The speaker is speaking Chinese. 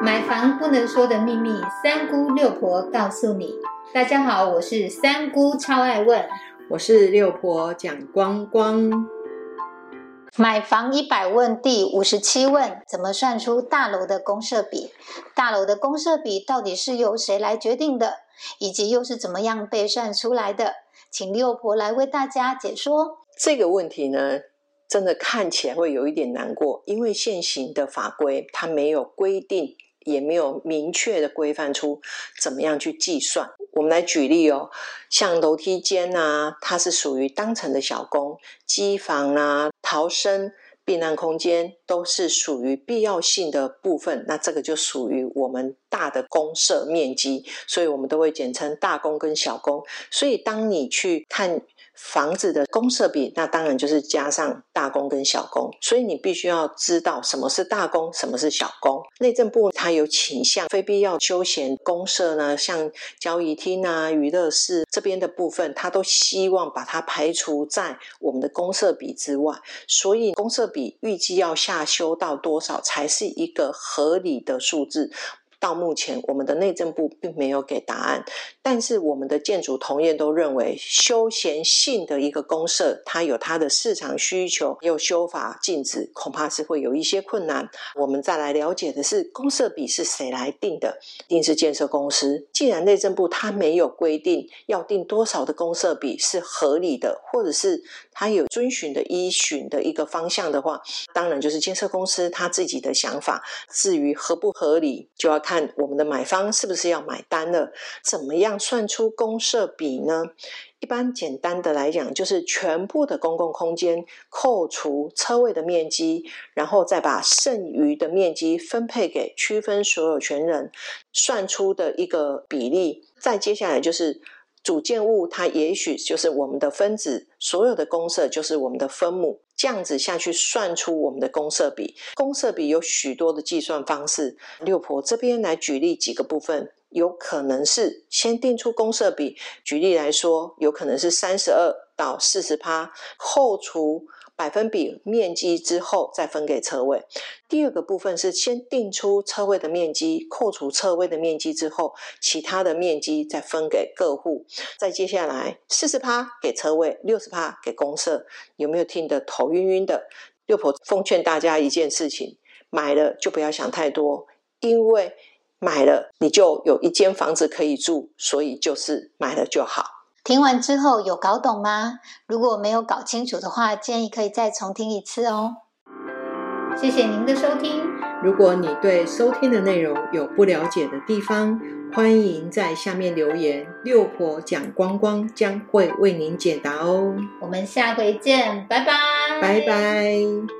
买房不能说的秘密，三姑六婆告诉你。大家好，我是三姑，超爱问。我是六婆蒋光光。买房一百问第五十七问：怎么算出大楼的公设比？大楼的公设比到底是由谁来决定的？以及又是怎么样被算出来的？请六婆来为大家解说。这个问题呢，真的看起来会有一点难过，因为现行的法规它没有规定。也没有明确的规范出怎么样去计算。我们来举例哦，像楼梯间啊，它是属于当层的小工；机房啊、逃生、避难空间都是属于必要性的部分。那这个就属于我们大的公设面积，所以我们都会简称大工跟小工。所以当你去看。房子的公设比，那当然就是加上大公跟小公，所以你必须要知道什么是大公，什么是小公。内政部它有倾向非必要休闲公设呢，像交易厅啊、娱乐室这边的部分，它都希望把它排除在我们的公设比之外。所以公设比预计要下修到多少才是一个合理的数字？到目前，我们的内政部并没有给答案，但是我们的建筑同业都认为，休闲性的一个公社，它有它的市场需求，又修法禁止，恐怕是会有一些困难。我们再来了解的是，公社比是谁来定的？定是建设公司。既然内政部它没有规定要定多少的公社比是合理的，或者是它有遵循的依循的一个方向的话，当然就是建设公司他自己的想法。至于合不合理，就要。看我们的买方是不是要买单了？怎么样算出公设比呢？一般简单的来讲，就是全部的公共空间扣除车位的面积，然后再把剩余的面积分配给区分所有权人，算出的一个比例。再接下来就是。主建物它也许就是我们的分子，所有的公设就是我们的分母，这样子下去算出我们的公设比。公设比有许多的计算方式，六婆这边来举例几个部分，有可能是先定出公设比。举例来说，有可能是三十二到四十趴，后除。百分比面积之后再分给车位。第二个部分是先定出车位的面积，扣除车位的面积之后，其他的面积再分给各户。再接下来四十趴给车位，六十趴给公社。有没有听得头晕晕的？六婆奉劝大家一件事情：买了就不要想太多，因为买了你就有一间房子可以住，所以就是买了就好。听完之后有搞懂吗？如果没有搞清楚的话，建议可以再重听一次哦。谢谢您的收听。如果你对收听的内容有不了解的地方，欢迎在下面留言，六婆讲光光将会为您解答哦。我们下回见，拜拜，拜拜。